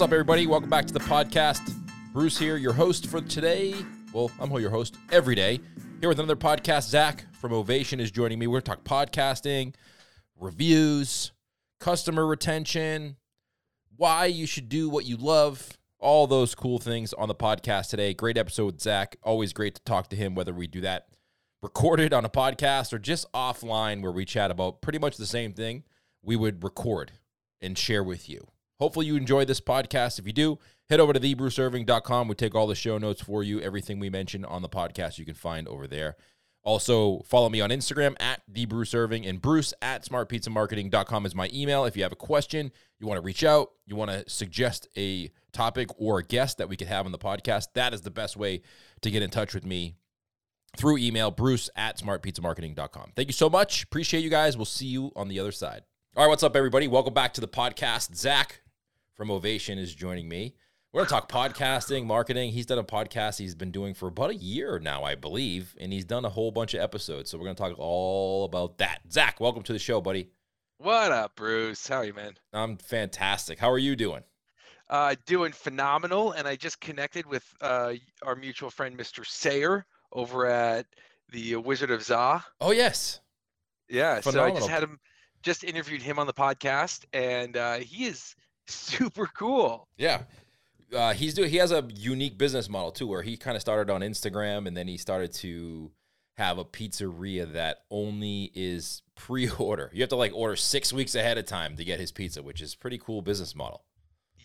What's up, everybody? Welcome back to the podcast. Bruce here, your host for today. Well, I'm your host every day. Here with another podcast. Zach from Ovation is joining me. We're going to talk podcasting, reviews, customer retention, why you should do what you love, all those cool things on the podcast today. Great episode with Zach. Always great to talk to him, whether we do that recorded on a podcast or just offline where we chat about pretty much the same thing we would record and share with you. Hopefully, you enjoy this podcast. If you do, head over to thebruceirving.com. We take all the show notes for you. Everything we mention on the podcast, you can find over there. Also, follow me on Instagram at thebruceirving and bruce at smartpizzamarketing.com is my email. If you have a question, you want to reach out, you want to suggest a topic or a guest that we could have on the podcast, that is the best way to get in touch with me through email, bruce at smartpizzamarketing.com. Thank you so much. Appreciate you guys. We'll see you on the other side. All right, what's up, everybody? Welcome back to the podcast. Zach from Ovation is joining me. We're going to talk podcasting, marketing. He's done a podcast he's been doing for about a year now, I believe, and he's done a whole bunch of episodes. So we're going to talk all about that. Zach, welcome to the show, buddy. What up, Bruce? How are you, man? I'm fantastic. How are you doing? Uh, doing phenomenal. And I just connected with uh, our mutual friend, Mr. Sayer, over at the Wizard of Za. Oh, yes. Yeah. Phenomenal. So I just had him, just interviewed him on the podcast, and uh, he is super cool. Yeah. Uh, he's doing. He has a unique business model too, where he kind of started on Instagram, and then he started to have a pizzeria that only is pre-order. You have to like order six weeks ahead of time to get his pizza, which is pretty cool business model.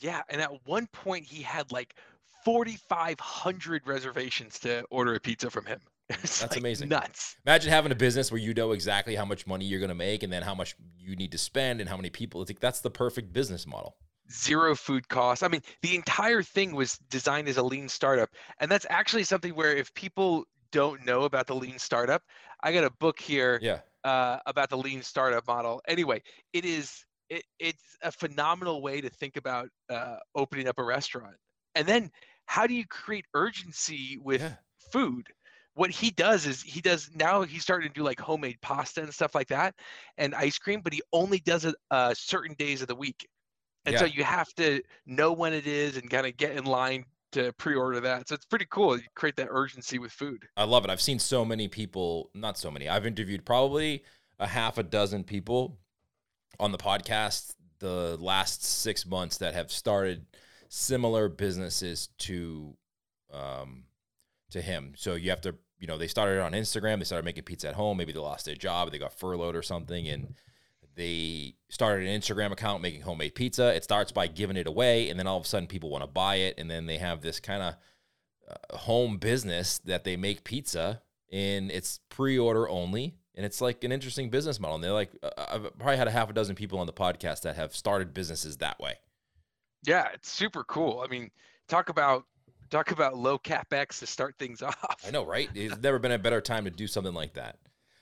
Yeah, and at one point he had like 4,500 reservations to order a pizza from him. It's That's like amazing. Nuts. Imagine having a business where you know exactly how much money you're going to make and then how much you need to spend and how many people. It's like that's the perfect business model. Zero food costs. I mean, the entire thing was designed as a lean startup. And that's actually something where if people don't know about the lean startup, I got a book here yeah. uh, about the lean startup model. Anyway, it is it, it's a phenomenal way to think about uh, opening up a restaurant. And then how do you create urgency with yeah. food? what he does is he does now he's starting to do like homemade pasta and stuff like that and ice cream but he only does it uh, certain days of the week and yeah. so you have to know when it is and kind of get in line to pre-order that so it's pretty cool you create that urgency with food i love it i've seen so many people not so many i've interviewed probably a half a dozen people on the podcast the last six months that have started similar businesses to um to him so you have to you know, they started on Instagram. They started making pizza at home. Maybe they lost their job. They got furloughed or something, and they started an Instagram account making homemade pizza. It starts by giving it away, and then all of a sudden people want to buy it, and then they have this kind of uh, home business that they make pizza, and it's pre-order only, and it's like an interesting business model. And they're like, uh, I've probably had a half a dozen people on the podcast that have started businesses that way. Yeah, it's super cool. I mean, talk about Talk about low capex to start things off. I know, right? There's never been a better time to do something like that.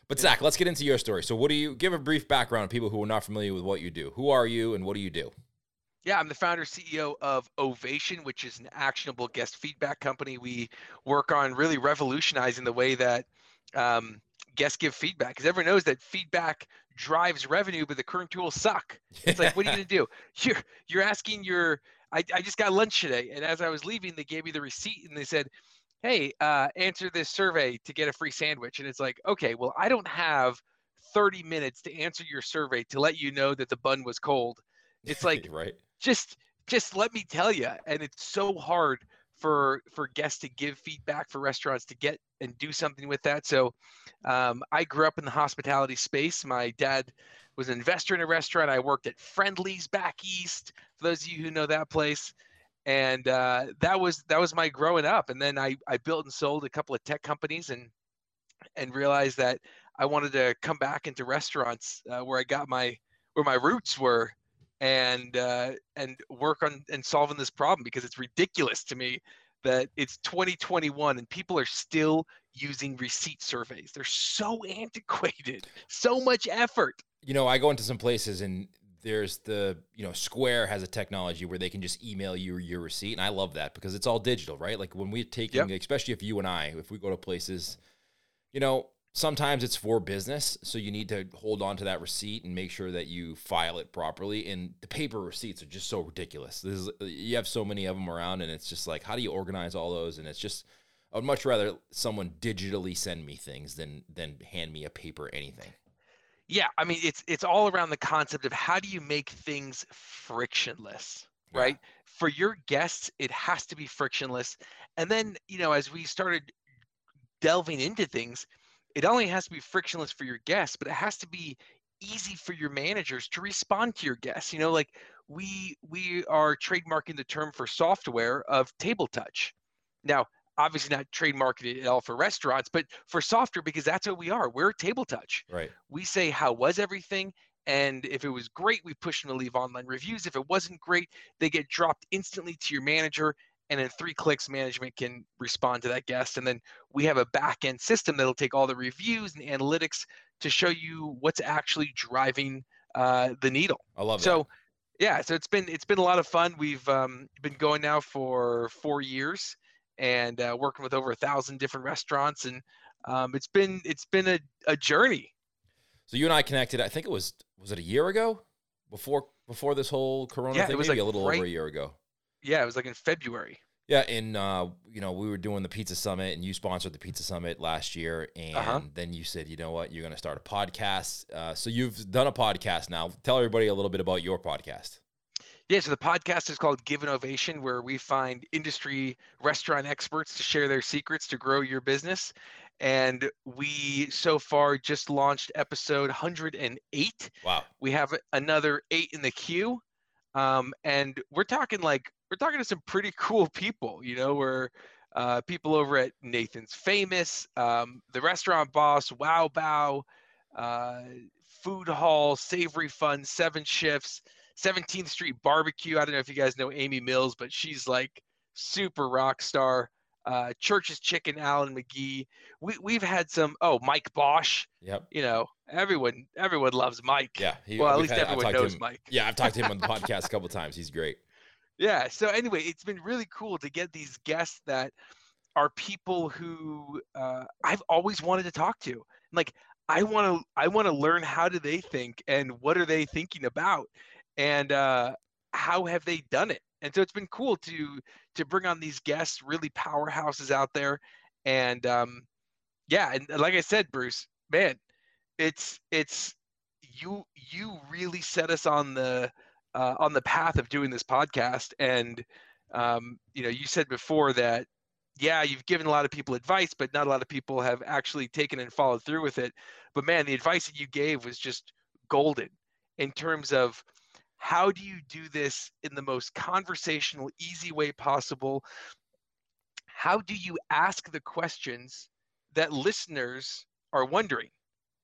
But Zach, let's get into your story. So, what do you give a brief background to people who are not familiar with what you do? Who are you, and what do you do? Yeah, I'm the founder CEO of Ovation, which is an actionable guest feedback company. We work on really revolutionizing the way that um, guests give feedback because everyone knows that feedback drives revenue, but the current tools suck. It's like, what are you going to do? You're you're asking your I, I just got lunch today, and as I was leaving, they gave me the receipt and they said, "Hey, uh, answer this survey to get a free sandwich." And it's like, okay, well, I don't have 30 minutes to answer your survey to let you know that the bun was cold. It's like, right? Just, just let me tell you. And it's so hard for for guests to give feedback for restaurants to get and do something with that. So, um, I grew up in the hospitality space. My dad was an investor in a restaurant. I worked at Friendly's back east. For those of you who know that place, and uh, that was that was my growing up. And then I I built and sold a couple of tech companies and and realized that I wanted to come back into restaurants uh, where I got my where my roots were and uh, and work on and solving this problem because it's ridiculous to me that it's 2021 and people are still using receipt surveys. They're so antiquated, so much effort you know, I go into some places and there's the, you know, Square has a technology where they can just email you your receipt. And I love that because it's all digital, right? Like when we're taking, yep. especially if you and I, if we go to places, you know, sometimes it's for business, so you need to hold on to that receipt and make sure that you file it properly. And the paper receipts are just so ridiculous. This is, you have so many of them around, and it's just like, how do you organize all those? And it's just, I would much rather someone digitally send me things than than hand me a paper anything. Yeah, I mean it's it's all around the concept of how do you make things frictionless, Yeah. right? For your guests, it has to be frictionless. And then, you know, as we started delving into things, it only has to be frictionless for your guests, but it has to be easy for your managers to respond to your guests. You know, like we we are trademarking the term for software of table touch. Now, obviously not trademarking it at all for restaurants, but for software because that's what we are. We're table touch. Right. we say how was everything? And if it was great we push them to leave online reviews. If it wasn't great they get dropped instantly to your manager and in three clicks management can respond to that guest. And then we have a back end system that'll take all the reviews and analytics to show you what's actually driving uh, the needle. I love that. so yeah so it's been it's been a lot of fun. We've um, been going now for four years and uh, working with over a thousand different restaurants and um, it's been it's been a, a journey So you and I connected. I think it was was it a year ago before before this whole Corona Yeah, it was Maybe like a little right- over a year ago. yeah it was like in february Yeah, and uh, you know we were doing the pizza summit, and you sponsored the pizza summit last year, and Uh-huh. then you said, you know what, you're going to start a podcast. Uh, so you've done a podcast now. Tell everybody a little bit about your podcast. Yeah so the podcast is called give ovation where we find industry restaurant experts to share their secrets to grow your business. And we so far just launched episode 108 Wow. we have another eight in the queue. Um, and we're talking like we're talking to some pretty cool people you know we're uh, people over at nathan's famous um, the restaurant boss wow bao uh, food hall savory fund seven shifts 17th street barbecue i don't know if you guys know amy mills but she's like super rock star uh, church's chicken alan mcgee we, we've had some oh mike bausch Yep. you know everyone everyone loves mike Yeah. He, well, at least had- everyone knows him- Mike. Yeah, I've talked to him on the podcast a couple times. He's great. Yeah. So anyway, it's been really cool to get these guests that are people who uh, I've always wanted to talk to. Like I want to, I want to learn how do they think and what are they thinking about, and uh, how have they done it. And so it's been cool to to bring on these guests, really powerhouses out there, and um, yeah, and like I said, Bruce, man, it's it's you you really set us on the uh, on the path of doing this podcast and um, you know you said before that yeah you've given a lot of people advice but not a lot of people have actually taken and followed through with it but man the advice that you gave was just golden in terms of how do you do this in the most conversational easy way possible? How do you ask the questions that listeners are wondering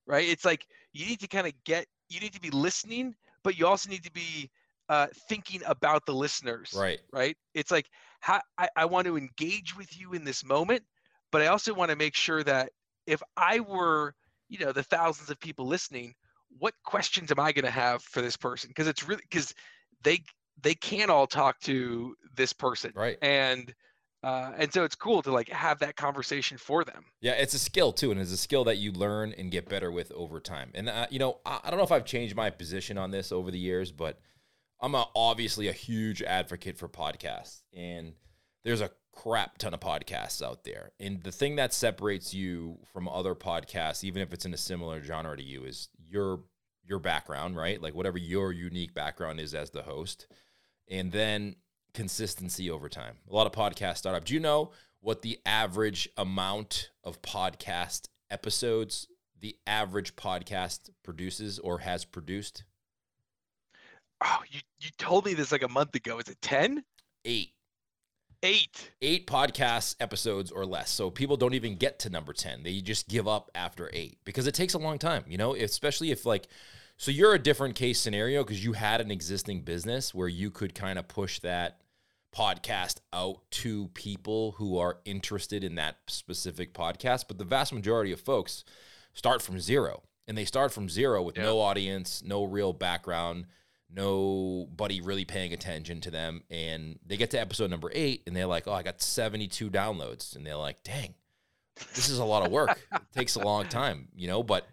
right? It's like you need to kind of get you need to be listening but you also need to be uh, thinking about the listeners Right. right? It's like how, I, I want to engage with you in this moment but i also want to make sure that if i were you know the thousands of people listening what questions am i going to have for this person because it's really because they they can't all talk to this person Right. and uh, and so it's cool to like have that conversation for them Yeah, it's a skill too, and it's a skill that you learn and get better with over time. And uh, you know, I, I don't know if I've changed my position on this over the years, but I'm a, obviously a huge advocate for podcasts, and there's a crap ton of podcasts out there. And the thing that separates you from other podcasts, even if it's in a similar genre to you, is your your background, right? Like whatever your unique background is as the host, and then consistency over time. A lot of podcasts start up. Do you know what the average amount of podcast episodes the average podcast produces or has produced? oh you, you told me this like a month ago is it 10 Eight. 8 Eight podcast episodes or less. So people don't even get to number 10. They just give up after eight because it takes a long time, you know, especially if like, so you're a different case scenario because you had an existing business where you could kind of push that podcast out to people who are interested in that specific podcast. But the vast majority of folks start from zero and they start from zero with Yeah. no audience, no real background, nobody really paying attention to them. And they get to episode number eight and they're like, oh, I got 72 downloads. And they're like, dang, this is a lot of work. it takes a long time, you know, but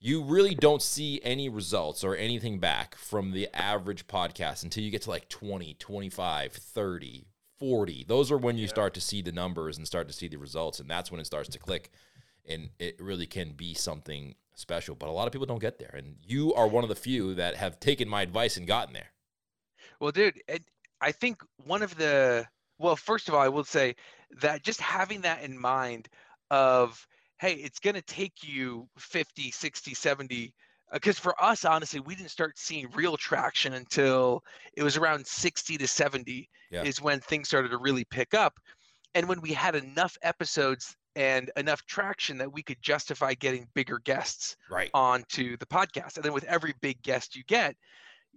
you really don't see any results or anything back from the average podcast until you get to like 20, 25, 30, 40. Those are when you yeah. start to see the numbers and start to see the results. And that's when it starts to click. And it really can be something special. But a lot of people don't get there. And you are one of the few that have taken my advice and gotten there. Well, dude, I think one of the, well, first of all, I will say that just having that in mind of, hey, it's going to take you 50, 60, 70 because uh, for us honestly we didn't start seeing real traction until it was around 60 to 70 yeah. is when things started to really pick up and when we had enough episodes and enough traction that we could justify getting bigger guests right. onto the podcast. And then with every big guest you get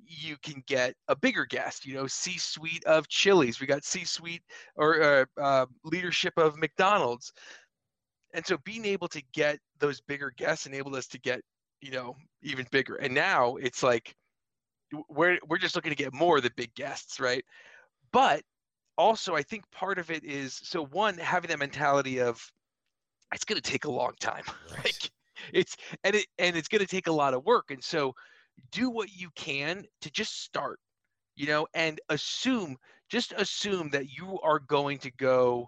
you can get a bigger guest you know c suite of chili's. We got c suite or uh, uh, leadership of mcdonald's. And so being able to get those bigger guests enabled us to get you know even bigger. And now it's like we're we're just looking to get more of the big guests right? But also i think part of it is so one having that mentality of it's going to take a long time right. like it's and it and it's going to take a lot of work and so do what you can to just start you know and assume just assume that you are going to go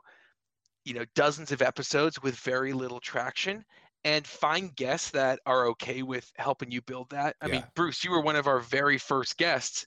you know dozens of episodes with very little traction and find guests that are okay with helping you build that i yeah. mean bruce you were one of our very first guests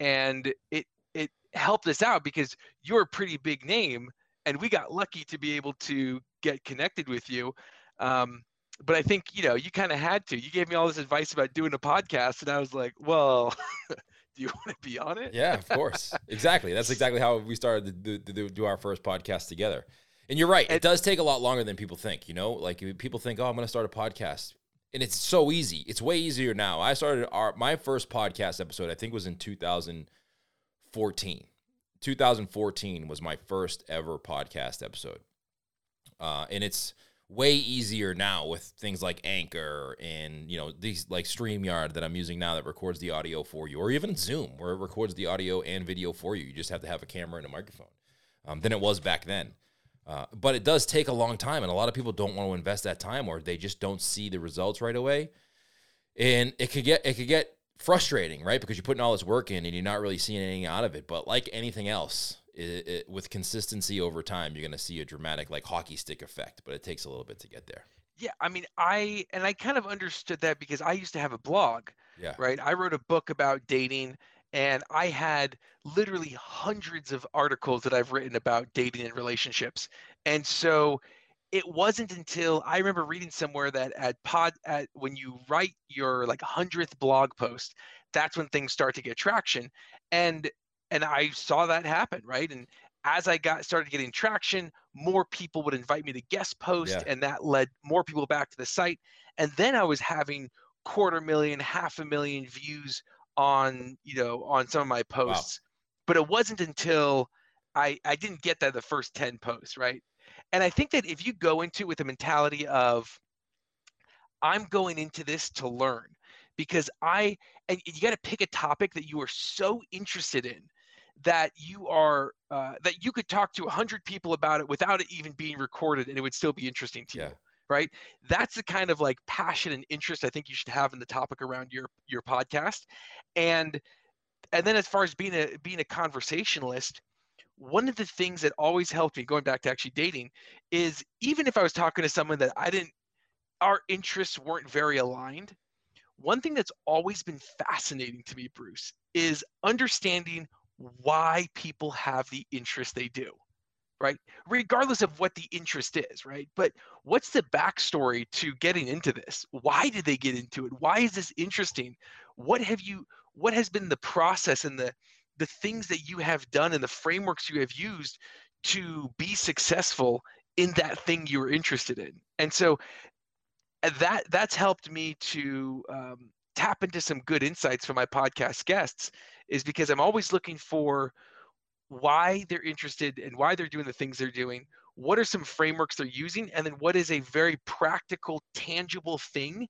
and it it helped us out because you're a pretty big name and we got lucky to be able to get connected with you um, but I think you know you kind of had to. You gave me all this advice about doing a podcast, and I was like, well. do you want to be on it? Yeah, of course. exactly. That's exactly how we started to do, to do, our first podcast together. And you're right. It does take a lot longer than people think. You know, like people think, oh, I'm going to start a podcast, and it's so easy. It's way easier now. I started our my first podcast episode. I think was in 2014. 2014 was my first ever podcast episode, uh, and it's way easier now with things like Anchor and you know these like StreamYard that I'm using now that records the audio for you, or even Zoom where it records the audio and video for you. You just have to have a camera and a microphone. Um, than it was back then. Uh, but it does take a long time, and a lot of people don't want to invest that time, or they just don't see the results right away. And it could get it could get frustrating, right? Because you're putting all this work in and you're not really seeing anything out of it. But like anything else, it, it, with consistency over time, you're going to see a dramatic like hockey stick effect, but it takes a little bit to get there. Yeah, I mean, I and I kind of understood that because I used to have a blog. Yeah. Right. I wrote a book about dating, and I had literally hundreds of articles that I've written about dating and relationships, and so it wasn't until I remember reading somewhere that at pod at when you write your like hundredth blog post, that's when things start to get traction. And and I saw that happen, right? And as I got started getting traction, more people would invite me to guest post, yeah. and that led more people back to the site. And then I was having quarter million, half a million views on you know on some of my posts. Wow. But it wasn't until I I didn't get that the first ten posts, right? And I think that if you go into with a mentality of I'm going into this to learn because I and you got to pick a topic that you are so interested in that you are uh, that you could talk to 100 people about it without it even being recorded and it would still be interesting to yeah. you right that's the kind of like passion and interest i think you should have in the topic around your your podcast and and then as far as being a being a conversationalist one of the things that always helped me going back to actually dating is even if i was talking to someone that i didn't our interests weren't very aligned one thing that's always been fascinating to me bruce is understanding why people have the interest they do right? Regardless of what the interest is right? But what's the backstory to getting into this? Why did they get into it? Why is this interesting? What have you what has been the process and the the things that you have done and the frameworks you have used to be successful in that thing you were interested in and so uh, that that's helped me to um, tap into some good insights from my podcast guests is because I'm always looking for why they're interested and why they're doing the things they're doing. What are some frameworks they're using? And then what is a very practical, tangible thing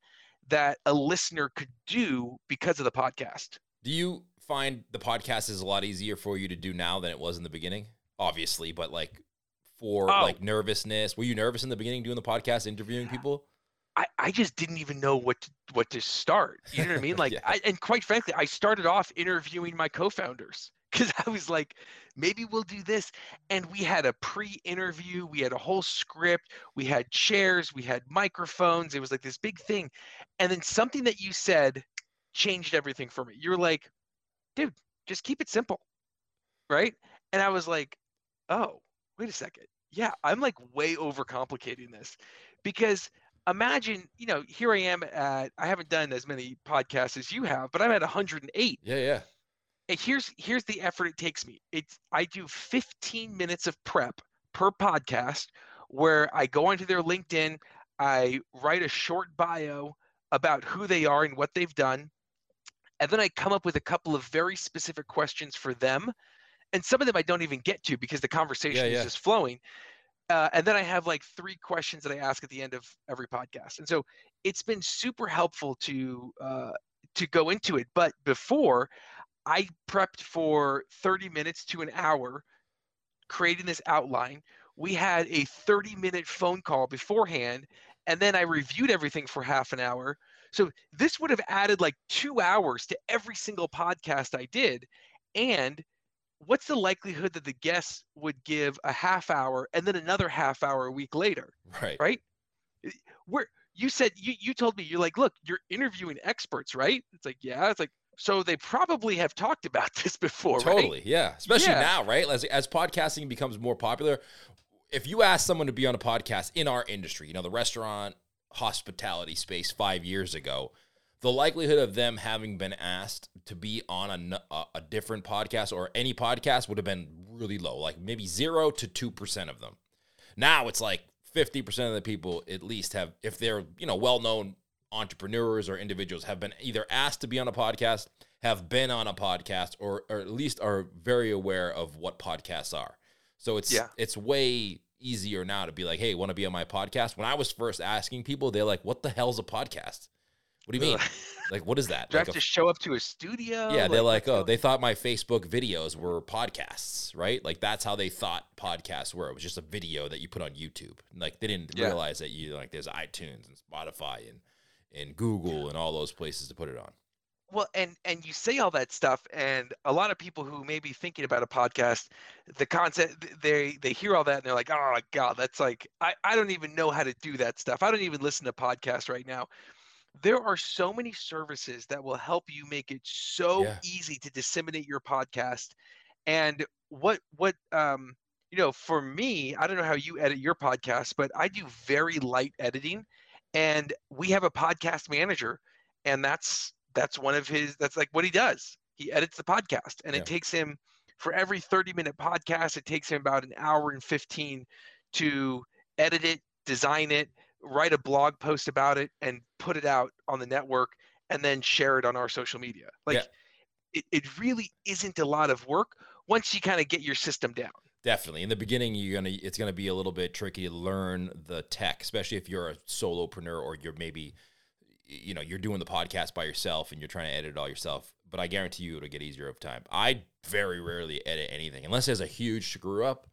that a listener could do because of the podcast? Do you find the podcast is a lot easier for you to do now than it was in the beginning? Obviously, but like for Oh. like nervousness? Were you nervous in the beginning doing the podcast, interviewing people? I, I just didn't even know what to, what to start. You know what I mean? Like, Yeah. I, and quite frankly, I started off interviewing my co-founders because I was like, maybe we'll do this. And we had a pre-interview, we had a whole script, we had chairs, we had microphones. It was like this big thing. And then something that you said changed everything for me. You're like, dude, just keep it simple, right? And I was like, oh, wait a second. Yeah, I'm like way overcomplicating this because imagine, you know, here I am at I haven't done as many podcasts as you have, but I'm at 108. Yeah, yeah. And here's here's the effort it takes me. It's I do 15 minutes of prep per podcast where I go onto their LinkedIn, I write a short bio about who they are and what they've done, and then I come up with a couple of very specific questions for them. And some of them I don't even get to because the conversation yeah. is just flowing. Uh, and then I have like three questions that I ask at the end of every podcast. And so it's been super helpful to uh, to go into it. But before, I prepped for 30 minutes to an hour, creating this outline. We had a 30 minute phone call beforehand, and then I reviewed everything for half an hour. So this would have added like two hours to every single podcast I did. And what's the likelihood that the guests would give a half hour and then another half hour a week later? Right. Right? Where you said you you told me you're like, look, you're interviewing experts, right? It's like, yeah. It's like, so they probably have talked about this before, right? Totally, yeah. Especially Yeah. now, right? As as podcasting becomes more popular, if you ask someone to be on a podcast in our industry, you know, the restaurant hospitality space 5 years ago, the likelihood of them having been asked to be on a, a different podcast or any podcast would have been really low, like maybe 0 to 2% of them. Now it's like 50% of the people at least have if they're, you know, well-known entrepreneurs or individuals have been either asked to be on a podcast, have been on a podcast, or, or at least are very aware of what podcasts are. So it's Yeah. it's way easier now to be like, hey, want to be on my podcast? When I was first asking people, they're like, what the hell's a podcast? What do you mean? like, what is that? Do I have a to show up to a studio? yeah, they're like, oh, they thought my Facebook videos were podcasts, right? Like that's how they thought podcasts were. It was just a video that you put on YouTube. Like they didn't Yeah. realize that you like there's iTunes and Spotify and and Google and all those places to put it on. Well, and and you say all that stuff, and a lot of people who may be thinking about a podcast, the concept they they hear all that and they're like, oh my god, that's like I I don't even know how to do that stuff. I don't even listen to podcasts right now. There are so many services that will help you make it so Yeah. easy to disseminate your podcast. And what what um you know for me, I don't know how you edit your podcast, but I do very light editing, and we have a podcast manager, and that's that's one of his that's like what he does he edits the podcast and Yeah. it takes him for every 30 minute podcast it takes him about an hour and 15 to edit it design it write a blog post about it and put it out on the network and then share it on our social media like Yeah. it, it really isn't a lot of work once you kind of get your system down Definitely. In the beginning, you're gonna it's gonna be a little bit tricky to learn the tech, especially if you're a solopreneur or you're maybe you know you're doing the podcast by yourself and you're trying to edit it all yourself. But I guarantee you it'll get easier over time. I very rarely edit anything unless there's a huge screw up.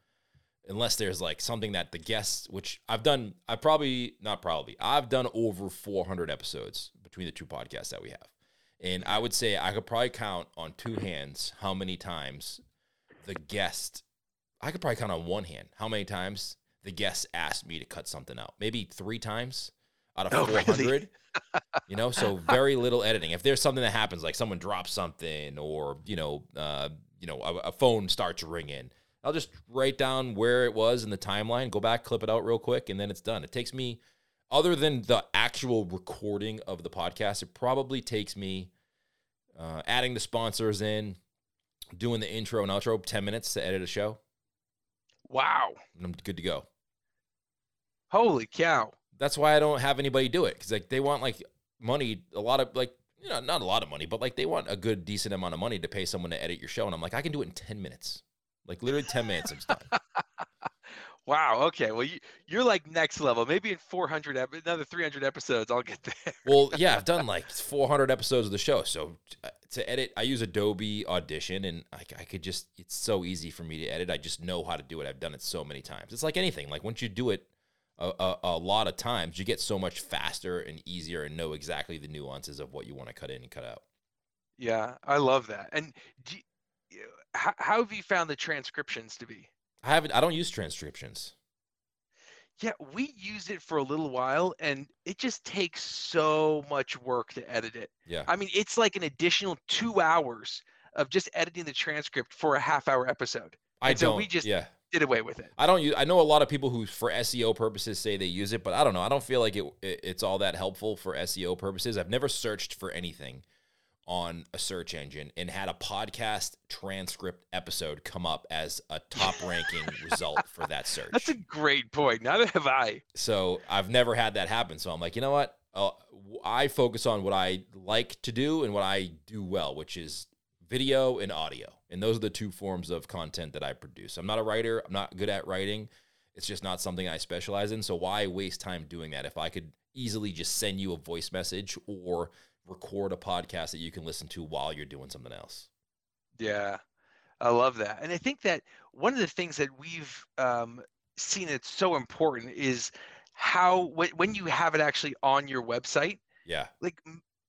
Unless there's like something that the guests, which I've done, I probably not probably, I've done over 400 episodes between the two podcasts that we have, and I would say I could probably count on two hands how many times the guest I could probably count on one hand how many times the guests asked me to cut something out. Maybe three times out of Oh, really? 400. You know, so very little editing. If there's something that happens, like someone drops something, or you know, uh, you know, a, a phone starts ringing, I'll just write down where it was in the timeline, go back, clip it out real quick, and then it's done. It takes me, other than the actual recording of the podcast, it probably takes me uh, adding the sponsors in, doing the intro and outro, 10 minutes to edit a show wow and I'm good to go. holy cow That's why I don't have anybody do it because like they want like money, a lot of like you know not a lot of money, but like they want a good decent amount of money to pay someone to edit your show, and I'm like I can do it in ten minutes, like literally ten minutes. I'm just done. Wow. Okay. Well, you you're like next level. Maybe in 400, ep- another 300 episodes, I'll get there. Well, yeah, I've done like 400 episodes of the show. So uh, to edit, I use Adobe Audition, and I, I could just, it's so easy for me to edit. I just know how to do it. I've done it so many times. It's like anything. Like once you do it a, a, a lot of times, you get so much faster and easier and know exactly the nuances of what you want to cut in and cut out. Yeah, I love that. And you, how, how have you found the transcriptions to be? I haven't, I don't use transcriptions. Yeah, we used it for a little while and it just takes so much work to edit it. Yeah. I mean, it's like an additional two hours of just editing the transcript for a half hour episode. I And so don't, we just- yeah. Did away with it. I don't use. I know a lot of people who, for SEO purposes, say they use it, but I don't know. I don't feel like it, it. It's all that helpful for SEO purposes. I've never searched for anything on a search engine and had a podcast transcript episode come up as a top ranking result for that search. That's a great point. Neither have I. So I've never had that happen. So I'm like, you know what? Uh, I focus on what I like to do and what I do well, which is video and audio. And those are the two forms of content that I produce. I'm not a writer. I'm not good at writing. It's just not something I specialize in. So why waste time doing that if I could easily just send you a voice message or record a podcast that you can listen to while you're doing something else? Yeah, I love that. And I think that one of the things that we've um, seen that's so important is how when, when you have it actually on your website, Yeah. like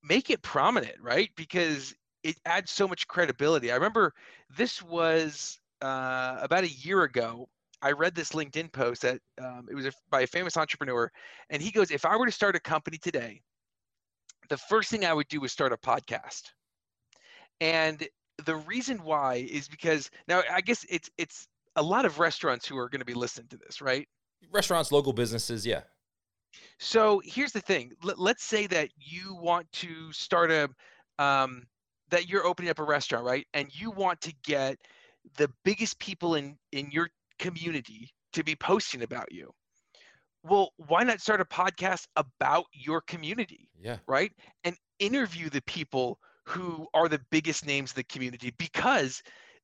make it prominent, right? Because it adds so much credibility. I remember this was uh, about a year ago. I read this LinkedIn post that um, it was a, by a famous entrepreneur, and he goes, "If I were to start a company today, the first thing I would do is start a podcast." And the reason why is because now I guess it's it's a lot of restaurants who are going to be listening to this, right? Restaurants, local businesses. Yeah. So here's the thing. Let, let's say that you want to start a, um, that you're opening up a restaurant, right? And you want to get the biggest people in in your community to be posting about you. Well, why not start a podcast about your community, Yeah. right? And interview the people who are the biggest names in the community because,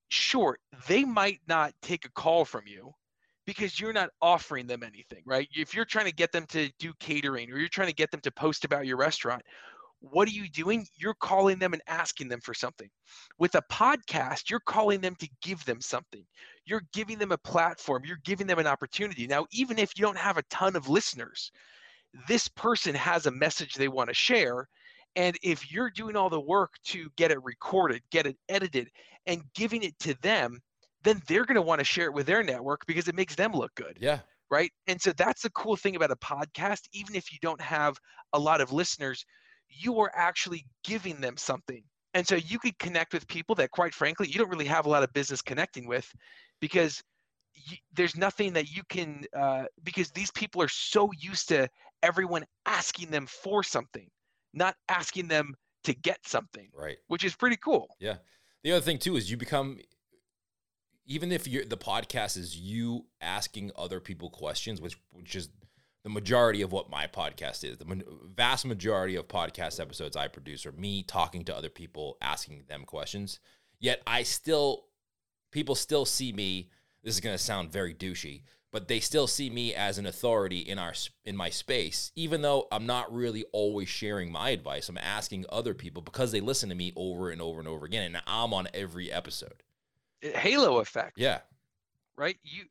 sure, they might not take a call from you, because you're not offering them anything, right? If you're trying to get them to do catering or you're trying to get them to post about your restaurant, what are you doing? You're calling them and asking them for something. With a podcast, you're calling them to give them something. You're giving them a platform, you're giving them an opportunity. Now, even if you don't have a ton of listeners, this person has a message they want to share. And if you're doing all the work to get it recorded, get it edited, and giving it to them, then they're going to want to share it with their network because it makes them look good Yeah. right and so that's the cool thing about a podcast even if you don't have a lot of listeners you are actually giving them something and so you could connect with people that quite frankly you don't really have a lot of business connecting with because y there's nothing that you can uh, because these people are so used to everyone asking them for something not asking them to get something Right. which is pretty cool Yeah. The other thing too is you become even if you're the podcast is you asking other people questions, which which is the majority of what my podcast is. The vast majority of podcast episodes I produce are me talking to other people, asking them questions. Yet I still, people still see me. This is going to sound very douchey, but they still see me as an authority in our in my space, even though I'm not really always sharing my advice. I'm asking other people because they listen to me over and over and over again, and I'm on every episode. halo effect Yeah, right? You,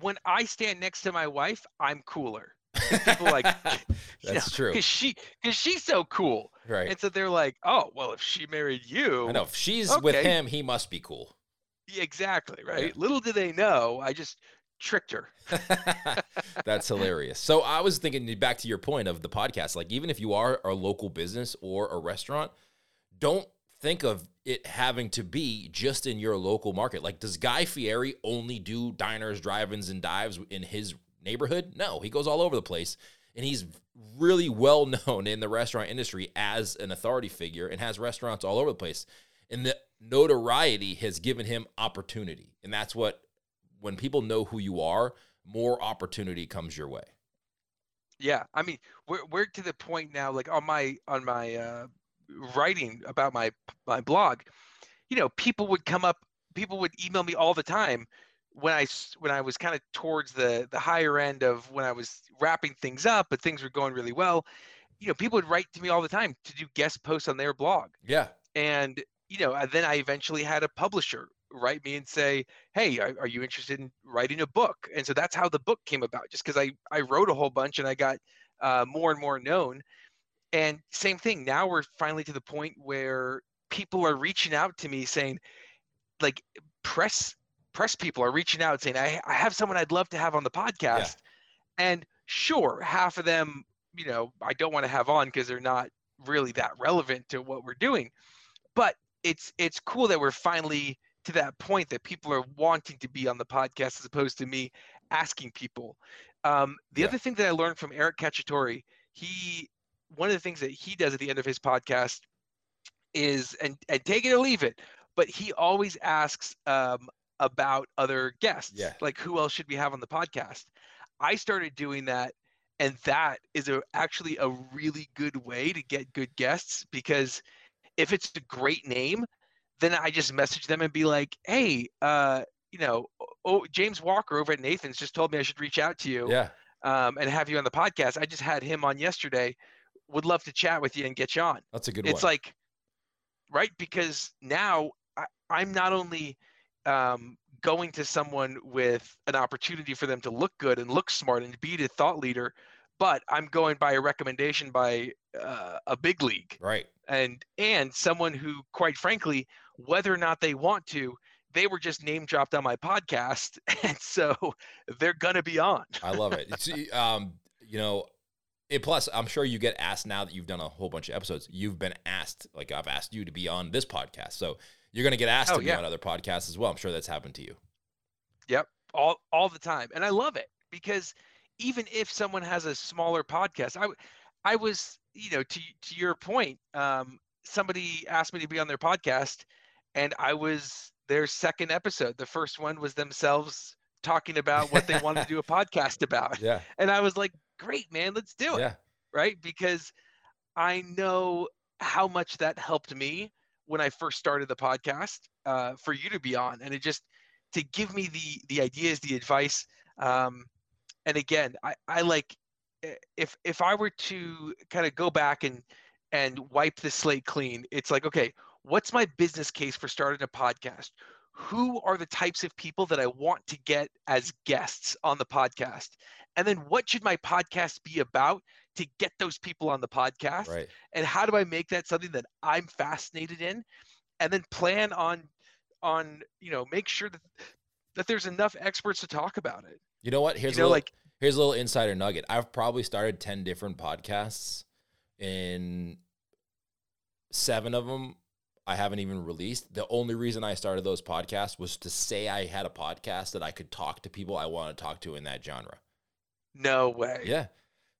when I stand next to my wife, I'm cooler. People like, that's true. because she, because she's so cool, Right. and so they're like, oh, well, if she married you, I know if she's with him, he must be cool. Yeah, exactly, right? Yeah. Little do they know, I just tricked her. That's hilarious. So I was thinking back to your point of the podcast, like even if you are a local business or a restaurant, don't think of it having to be just in your local market. Like, does Guy Fieri only do diners, drive-ins, and dives in his neighborhood? No, he goes all over the place. And he's really well known in the restaurant industry as an authority figure and has restaurants all over the place. And the notoriety has given him opportunity. And that's what when people know who you are, more opportunity comes your way. Yeah, I mean, we're we're to the point now, like on my on my uh, writing about my my blog, you know, people would come up, people would email me all the time. When I when I was kind of towards the the higher end of when I was wrapping things up, but things were going really well, you know, people would write to me all the time to do guest posts on their blog, Yeah. and you know, then I eventually had a publisher write me and say, "Hey, are, are you interested in writing a book?" And so that's how the book came about, just because I I wrote a whole bunch and I got uh, more and more known. And same thing. Now we're finally to the point where people are reaching out to me saying, like, press press people are reaching out saying, I, I have someone I'd love to have on the podcast. And sure, half of them, you know, I don't want to have on because they're not really that relevant to what we're doing. But it's it's cool that we're finally to that point that people are wanting to be on the podcast as opposed to me asking people. Um, the Yeah. other thing that I learned from Eric Cacciatore, he one of the things that he does at the end of his podcast is and and take it or leave it, but he always asks um, about other guests, Yeah. like who else should we have on the podcast. I started doing that, and that is a, actually a really good way to get good guests because if it's a great name, then I just message them and be like, hey, uh, you know, oh, James Walker over at Nathan's just told me I should reach out to you Yeah. um, and have you on the podcast. I just had him on yesterday. Would love to chat with you and get you on. That's a good It's one. It's like, right? Because now I, I'm not only um, going to someone with an opportunity for them to look good and look smart and be a thought leader, but I'm going by a recommendation by uh, a big league right. and and someone who, quite frankly, whether or not they want to, they were just name dropped on my podcast, and so they're gonna be on. I love it. It's, um, you know, it, plus I'm sure you get asked now that you've done a whole bunch of episodes. You've been asked, like I've asked you to be on this podcast, so you're gonna get asked Oh, to be yeah. on other podcasts as well. I'm sure that's happened to you. Yep, all all the time and i love it because even if someone has a smaller podcast I I was you know to to your point um somebody asked me to be on their podcast and i was their second episode the first one was themselves talking about what they wanted to do a podcast about Yeah. and i was like great man let's do it Yeah. right because i know how much that helped me when i first started the podcast uh, for you to be on and it just to give me the the ideas the advice um, and again i i like eh, if if i were to kind of go back and and wipe the slate clean it's like okay what's my business case for starting a podcast? Who are the types of people that i want to get as guests on the podcast? And then what should my podcast be about to get those people on the podcast Right. and how do i make that something that i'm fascinated in and then plan on on you know make sure that that there's enough experts to talk about it You know what? Here's you a little, like here's a little insider nugget. I've probably started ten different podcasts, and seven of them I haven't even released. The only reason I started those podcasts was to say I had a podcast that I could talk to people I want to talk to in that genre. no way Yeah.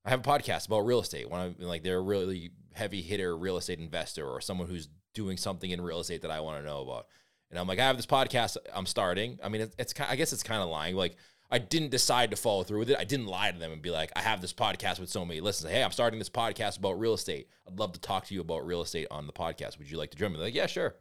I have a podcast about real estate. When I'm like they're a really heavy hitter real estate investor or someone who's doing something in real estate that I want to know about. And I'm like, I have this podcast I'm starting. I mean, it's, it's I guess it's kind of lying. Like I didn't decide to follow through with it. I didn't lie to them and be like, I have this podcast with so many listens. Hey, I'm starting this podcast about real estate. I'd love to talk to you about real estate on the podcast. Would you like to join me? They're like, yeah, sure.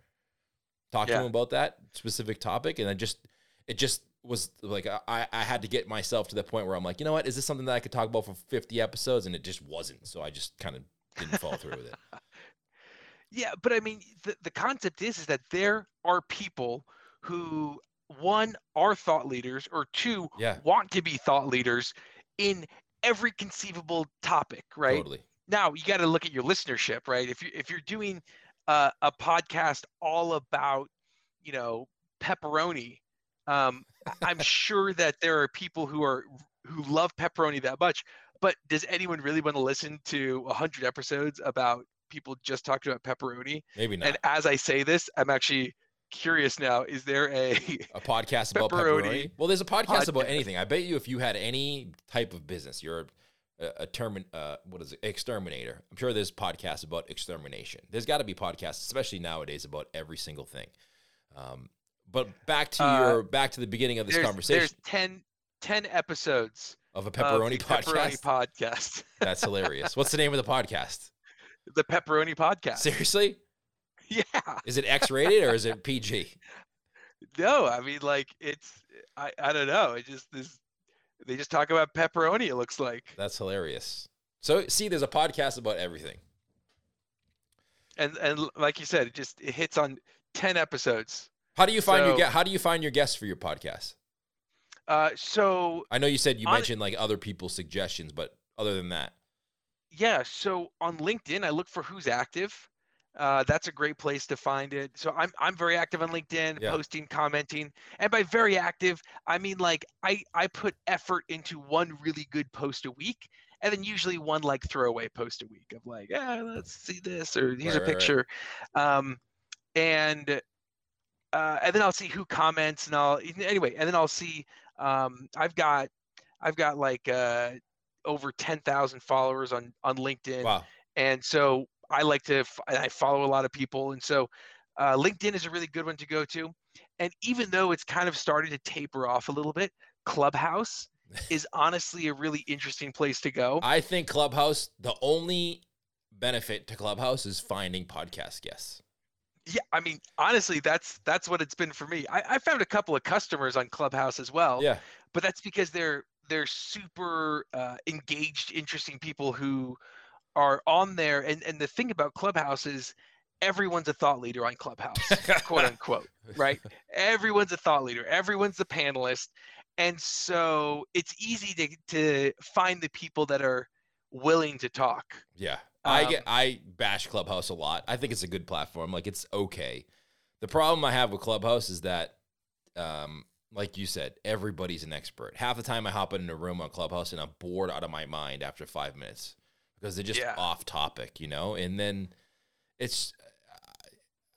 Talk to them about that specific topic. And I just, it just was like, I, I had to get myself to the point where I'm like, you know what? Is this something that I could talk about for 50 episodes? And it just wasn't. So I just kind of didn't follow through with it. yeah but i mean the, the concept is is that there are people who one are thought leaders or two Yeah, want to be thought leaders in every conceivable topic right totally. now you got to look at your listenership right if you if you're doing uh, a podcast all about you know pepperoni um, i'm sure that there are people who are who love pepperoni that much but does anyone really want to listen to 100 episodes about people just talking about pepperoni Maybe not. and as i say this i'm actually curious now is there a a podcast about Pepperoni pepperoni. Well, there's a podcast about anything. I bet you if you had any type of business, you're a, a term, uh, what is it, exterminator. I'm sure there's podcasts about extermination. There's got to be podcasts, especially nowadays, about every single thing. Um, but back to Uh, your back to the beginning of this there's, conversation there's 10 10 episodes of a pepperoni the podcast. pepperoni podcast That's hilarious. What's the name of the podcast? the pepperoni podcast Seriously, yeah is it X rated or is it PG? No, I mean like it's I, I don't know. It just this they just talk about pepperoni. It looks like. That's hilarious. So see, there's a podcast about everything. And and like you said, it just it hits on ten episodes. How do you find your So- get? How do you find your guests for your podcast? Uh, so I know you said you On- mentioned like other people's suggestions, but other than that, yeah, so on LinkedIn, I look for who's active. Uh, that's a great place to find it. So I'm I'm very active on LinkedIn, Yeah. posting, commenting, and by very active, I mean like I I put effort into one really good post a week, and then usually one like throwaway post a week of like, yeah, let's see this or here's Right, a right, right. picture, um, and uh, and then I'll see who comments, and I'll anyway, and then I'll see um, I've got I've got like uh, over ten thousand followers on on LinkedIn wow, and so I like to f- I follow a lot of people, and so uh, LinkedIn is a really good one to go to. And even though it's kind of starting to taper off a little bit, Clubhouse is honestly a really interesting place to go. I think Clubhouse. The only benefit to Clubhouse is finding podcast guests. Yeah, I mean, honestly, that's that's what it's been for me. I, I found a couple of customers on Clubhouse as well, Yeah, but that's because they're they're super uh, engaged, interesting people who are on there. And and the thing about Clubhouse is everyone's a thought leader on Clubhouse, quote unquote, right? Everyone's a thought leader. Everyone's a panelist, and so it's easy to to find the people that are willing to talk. Yeah. I Um, get I bash Clubhouse a lot. I think it's a good platform. Like it's okay. The problem I have with Clubhouse is that um like you said, everybody's an expert. Half the time I hop in a room on Clubhouse and I'm bored out of my mind after 5 minutes because they're just Yeah. off topic, you know? And then it's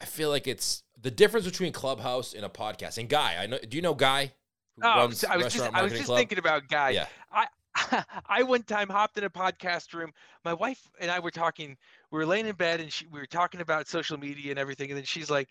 I feel like it's the difference between Clubhouse and a podcast. And Guy, I know do you know Guy? Oh, runs I was just I was just Club? thinking about Guy. Yeah. I I one time hopped in a podcast room. My wife and I were talking. We were laying in bed and she, we were talking about social media and everything. And then she's like,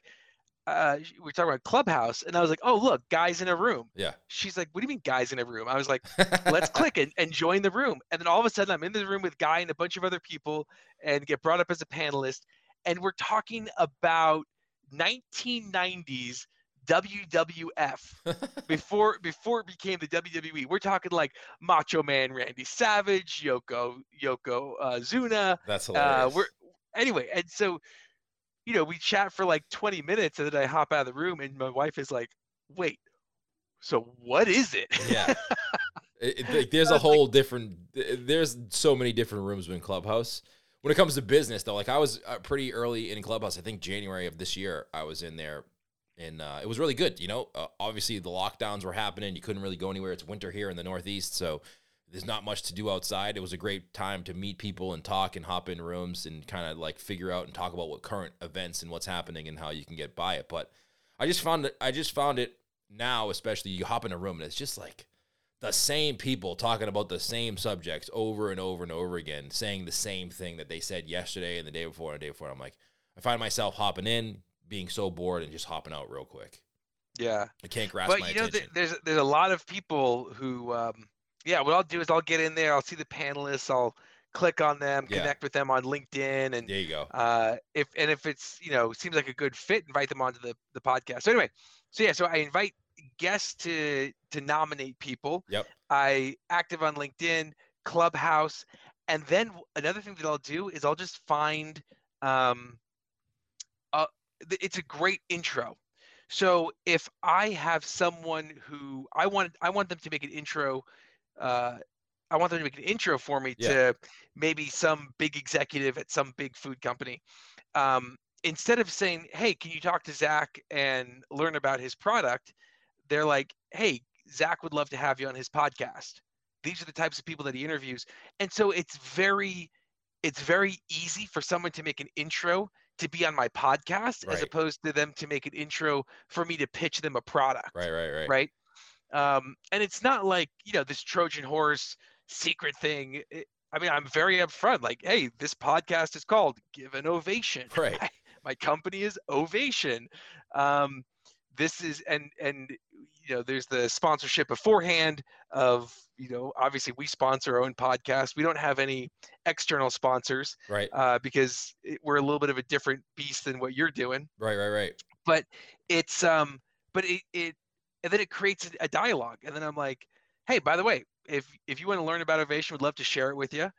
uh, we were talking about Clubhouse, and I was like, oh look, guys in a room. Yeah. She's like, what do you mean guys in a room? I was like, let's click and, and join the room. And then all of a sudden, I'm in the room with Guy and a bunch of other people, and get brought up as a panelist, and we're talking about 1990s WWF before before it became the WWE. We're talking like Macho Man Randy Savage, Yoko Yoko uh, Zuna. That's Uh, hilarious. we're anyway, and so you know we chat for like 20 minutes, and then I hop out of the room, and my wife is like, "Wait, so what is it?" Yeah. It- it- like, there's a was like- whole different. There's so many different rooms in Clubhouse. When it comes to business, though, like I was uh, pretty early in Clubhouse. I think January of this year, I was in there, and uh, it was really good. You know, uh, obviously the lockdowns were happening. You couldn't really go anywhere. It's winter here in the Northeast, so there's not much to do outside. It was a great time to meet people and talk and hop in rooms and kind of like figure out and talk about what current events and what's happening and how you can get by it. But I just found it. I just found it now, especially you hop in a room and it's just like the same people talking about the same subjects over and over and over again, saying the same thing that they said yesterday and the day before and the day before. I'm like, I find myself hopping in, being so bored, and just hopping out real quick. yeah. I can't grasp but my you know, th- there's there's a lot of people who, um, yeah. What I'll do is I'll get in there. I'll see the panelists. I'll click on them, Yeah. connect with them on LinkedIn, and there you go. uh, if and if it's you know seems like a good fit, invite them onto the the podcast. So anyway, so yeah, so I invite guests to to nominate people. Yep. I active on LinkedIn, Clubhouse, and then another thing that I'll do is I'll just find um, it's a great intro. So if I have someone who I want I want them to make an intro. Uh, I want them to make an intro for me Yeah. to maybe some big executive at some big food company. Um, instead of saying, "Hey, can you talk to Zach and learn about his product?" They're like, "Hey, Zach would love to have you on his podcast." These are the types of people that he interviews, and so it's very, it's very easy for someone to make an intro to be on my podcast, as opposed to them to make an intro for me to pitch them a product Right, right, right. right? Um, and it's not like you know this Trojan horse secret thing. It- I mean, I'm very upfront. Like, hey, this podcast is called "Give an Ovation." Right. My, my company is Ovation. Um, this is and and you know, there's the sponsorship beforehand of you know, obviously we sponsor our own podcast. We don't have any external sponsors Right, uh, because it, we're a little bit of a different beast than what you're doing right, right, right. but it's um but it, it and then it creates a dialogue. And then I'm like, hey, by the way, if if you want to learn about Ovation, would love to share it with you.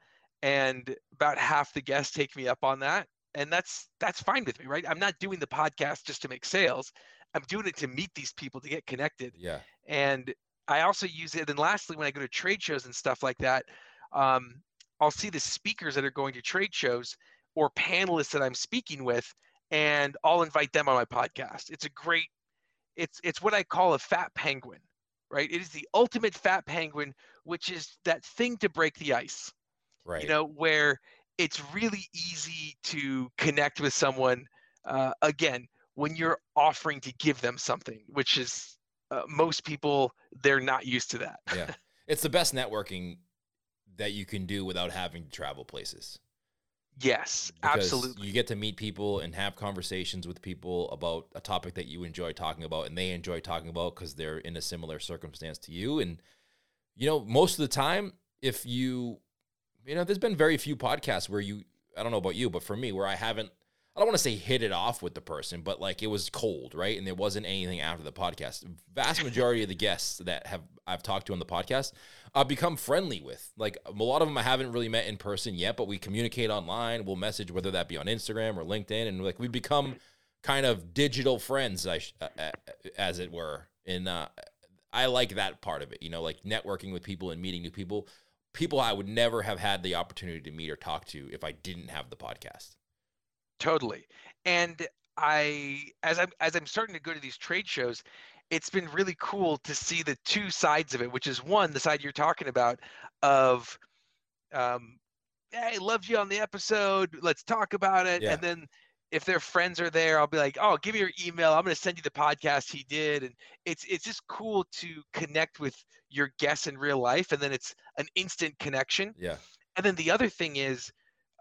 And about half the guests take me up on that, and that's that's fine with me, right? I'm not doing the podcast just to make sales. I'm doing it to meet these people to get connected. Yeah. And I also use it. And lastly, when I go to trade shows and stuff like that, um, I'll see the speakers that are going to trade shows or panelists that I'm speaking with, and I'll invite them on my podcast. It's a great, it's it's what I call a fat penguin, right? It is the ultimate fat penguin, which is that thing to break the ice. Right. You know, where it's really easy to connect with someone. Uh, again, when you're offering to give them something, which is uh, most people they're not used to that. yeah, it's the best networking that you can do without having to travel places. Yes, Because absolutely. You get to meet people and have conversations with people about a topic that you enjoy talking about and they enjoy talking about because they're in a similar circumstance to you. And, you know, most of the time, if you, you know, there's been very few podcasts where you, I don't know about you, but for me, where I haven't, I don't want to say hit it off with the person, but like it was cold, right? And there wasn't anything after the podcast. Vast majority of the guests that have I've talked to on the podcast, I've become friendly with. Like a lot of them I haven't really met in person yet, but we communicate online. We'll message whether that be on Instagram or LinkedIn, and like we become kind of digital friends, as it were. And uh, I like that part of it. You know, like networking with people and meeting new people. People I would never have had the opportunity to meet or talk to if I didn't have the podcast. Totally. And I as I'm as I'm starting to go to these trade shows, it's been really cool to see the two sides of it, which is one, the side you're talking about of um hey, loved you on the episode, let's talk about it. Yeah. And then if their friends are there, I'll be like, oh, give me your email. I'm gonna send you the podcast he did. And it's it's just cool to connect with your guests in real life. And then it's an instant connection. Yeah. And then the other thing is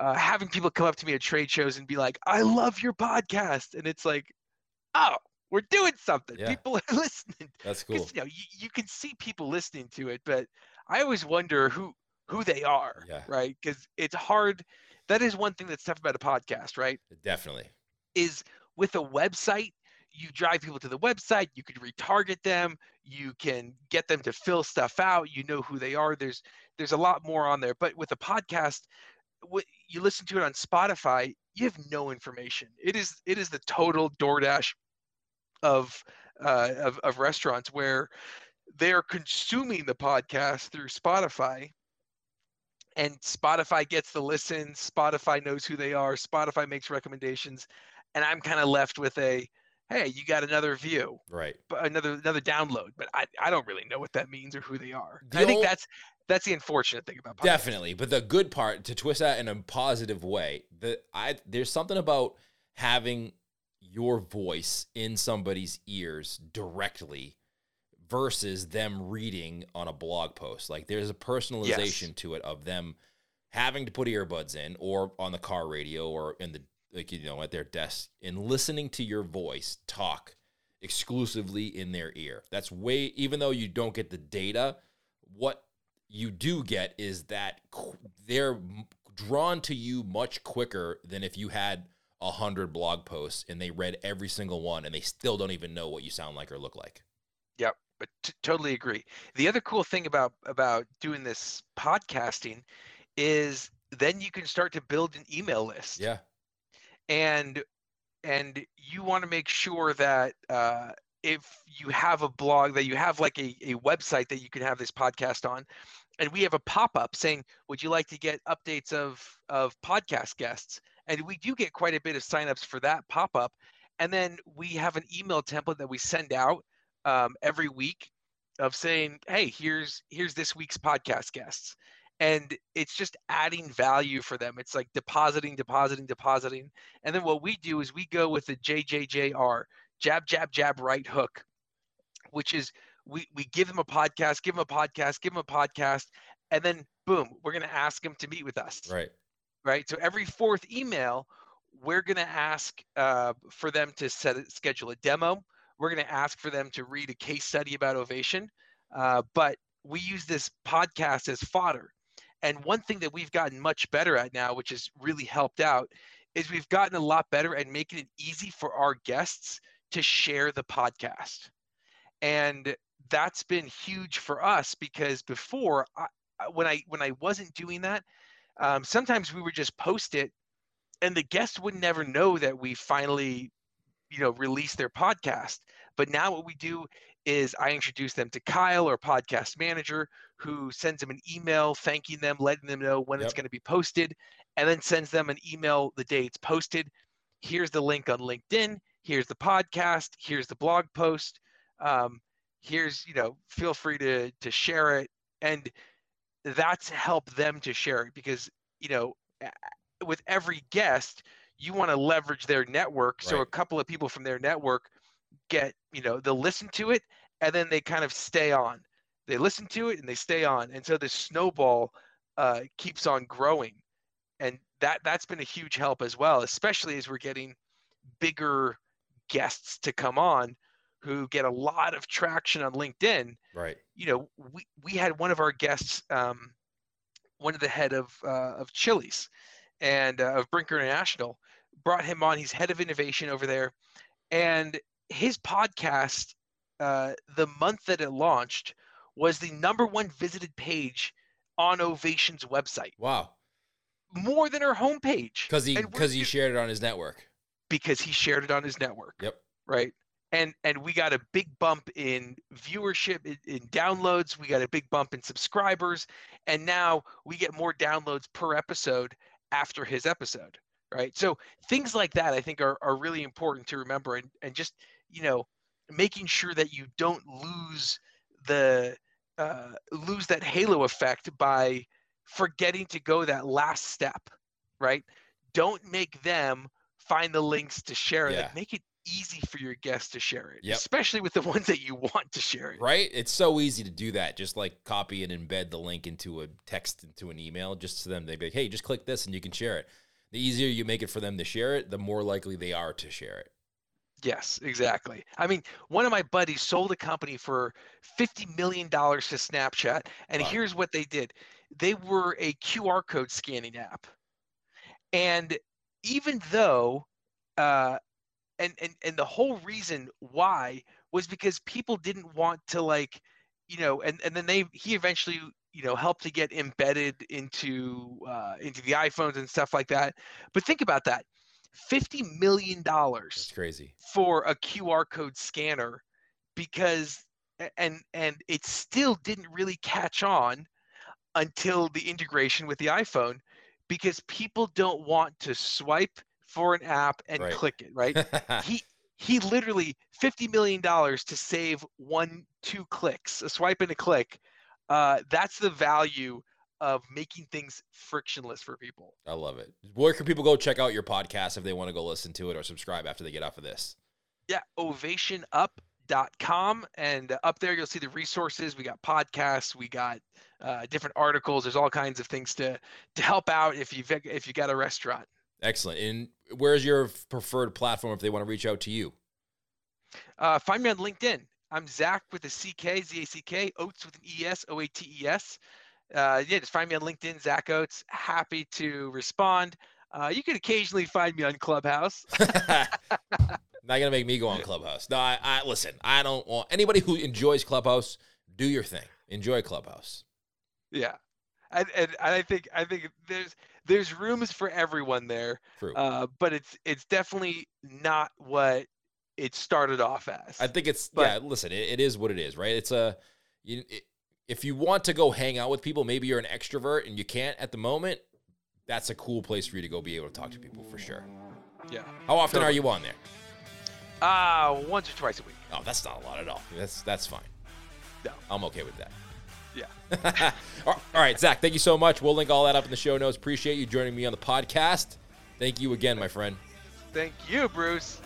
uh, having people come up to me at trade shows and be like, I love your podcast. And it's like, oh, we're doing something. Yeah. People are listening. That's cool. You know, you, you can see people listening to it, but I always wonder who who they are, Yeah. right? Because it's hard. That is one thing that's tough about a podcast, right? Definitely. Is with a website, you drive people to the website, you can retarget them, you can get them to fill stuff out, you know who they are. There's there's a lot more on there. But with a podcast, what you listen to it on Spotify, you have no information. It is it is the total DoorDash of uh, of, of restaurants where they are consuming the podcast through Spotify, and Spotify gets the listens. Spotify knows who they are. Spotify makes recommendations, and I'm kind of left with a, hey, you got another view, Right. but another another download, but I, I don't really know what that means or who they are. The I think that's that's the unfortunate thing about podcasts. Definitely, but the good part to twist that in a positive way, the I there's something about having your voice in somebody's ears directly versus them reading on a blog post. Like there's a personalization to it of them having to put earbuds in or on the car radio or in the like you know at their desk and listening to your voice talk exclusively in their ear. That's way even though you don't get the data, what you do get is that they're drawn to you much quicker than if you had a hundred blog posts and they read every single one and they still don't even know what you sound like or look like. Yep, but t- totally agree. The other cool thing about about doing this podcasting is then you can start to build an email list. Yeah, and and you want to make sure that uh, if you have a blog that you have like a, a website that you can have this podcast on and we have a pop-up saying would you like to get updates of of podcast guests? And we do get quite a bit of signups for that pop-up. And then we have an email template that we send out um, every week of saying hey here's here's this week's podcast guests. And it's just adding value for them. It's like depositing depositing depositing. And then what we do is we go with the jjjr jab jab jab right hook which is we we give them a podcast give them a podcast give them a podcast and then boom we're going to ask them to meet with us right. right? So every fourth email, we're going to ask uh, for them to set a, schedule a demo. We're going to ask for them to read a case study about Ovation. Uh, but we use this podcast as fodder. And one thing that we've gotten much better at now, which has really helped out, is we've gotten a lot better at making it easy for our guests to share the podcast. and that's been huge for us because before I, when I when I wasn't doing that, um, sometimes we would just post it, and the guest would never know that we finally, you know, released their podcast. But now what we do is I introduce them to Kyle, our podcast manager, who sends them an email thanking them, letting them know when yep. it's going to be posted, and then sends them an email the day it's posted. Here's the link on LinkedIn. Here's the podcast. Here's the blog post. Um, here's you know, feel free to to share it, and that's help them to share it because you know, with every guest, you want to leverage their network. Right. So a couple of people from their network get you know they'll listen to it and then they kind of stay on. They listen to it and they stay on. And so the snowball uh, keeps on growing. And that that's been a huge help as well especially as we're getting bigger guests to come on who get a lot of traction on linkedin right you know we, we had one of our guests um, one of the head of uh, of chili's and uh, of brinker international brought him on he's head of innovation over there and his podcast, uh, the month that it launched, was the number one visited page on Ovation's website. Wow. More than her homepage. Because he because he shared it on his network. Because he shared it on his network. Yep. Right. And and we got a big bump in viewership, in, in downloads. We got a big bump in subscribers, and now we get more downloads per episode after his episode. Right. So things like that, I think, are are really important to remember, and and just you know, making sure that you don't lose the uh, lose that halo effect by forgetting to go that last step, right? Don't make them find the links to share it. Yeah. Like, make it easy for your guests to share it, yep. especially with the ones that you want to share it. Right? It's so easy to do that. Just like copy and embed the link into a text into an email, just to them. They'd be like, hey, just click this and you can share it. The easier you make it for them to share it, the more likely they are to share it. Yes, exactly. I mean, one of my buddies sold a company for $50 million to Snapchat. And wow. here's what they did they were a QR code scanning app. And even though, uh, and, and, and the whole reason why was because people didn't want to like, you know, and, and then they, he eventually, you know, helped to get embedded into, uh, into the iPhones and stuff like that. But think about that fifty million dollars. That's crazy for a QR code scanner, because and and it still didn't really catch on until the integration with the iPhone, because people don't want to swipe for an app and right. click it. Right? he he literally fifty million dollars to save one two clicks, a swipe and a click. Uh, that's the value of making things frictionless for people. I love it. Where can people go check out your podcast if they want to go listen to it or subscribe after they get off of this? Yeah, ovationup.com. And up there, you'll see the resources. We got podcasts, we got uh, different articles. There's all kinds of things to to help out if you've if you got a restaurant. Excellent. And where's your preferred platform if they want to reach out to you? Uh, find me on LinkedIn. I'm Zach with a CK, Z A C K, Oates with an E S, O A T E S uh, yeah, just find me on LinkedIn, Zach Oates. Happy to respond. Uh, you can occasionally find me on Clubhouse. Not gonna make me go on Clubhouse. No, I, I listen. I don't want anybody who enjoys Clubhouse. Do your thing. Enjoy Clubhouse. Yeah, and, and I think I think there's there's rooms for everyone there. True. Uh, but it's it's definitely not what it started off as. I think it's but, yeah. Listen, it, it is what it is, right? It's a you, it, if you want to go hang out with people, maybe you're an extrovert and you can't at the moment, that's a cool place for you to go be able to talk to people for sure. Yeah. How often totally. are you on there? Uh, once or twice a week. Oh, that's not a lot at all. That's that's fine. No. I'm okay with that. Yeah. all right, Zach, thank you so much. We'll link all that up in the show notes. Appreciate you joining me on the podcast. Thank you again, my friend. Thank you, Bruce.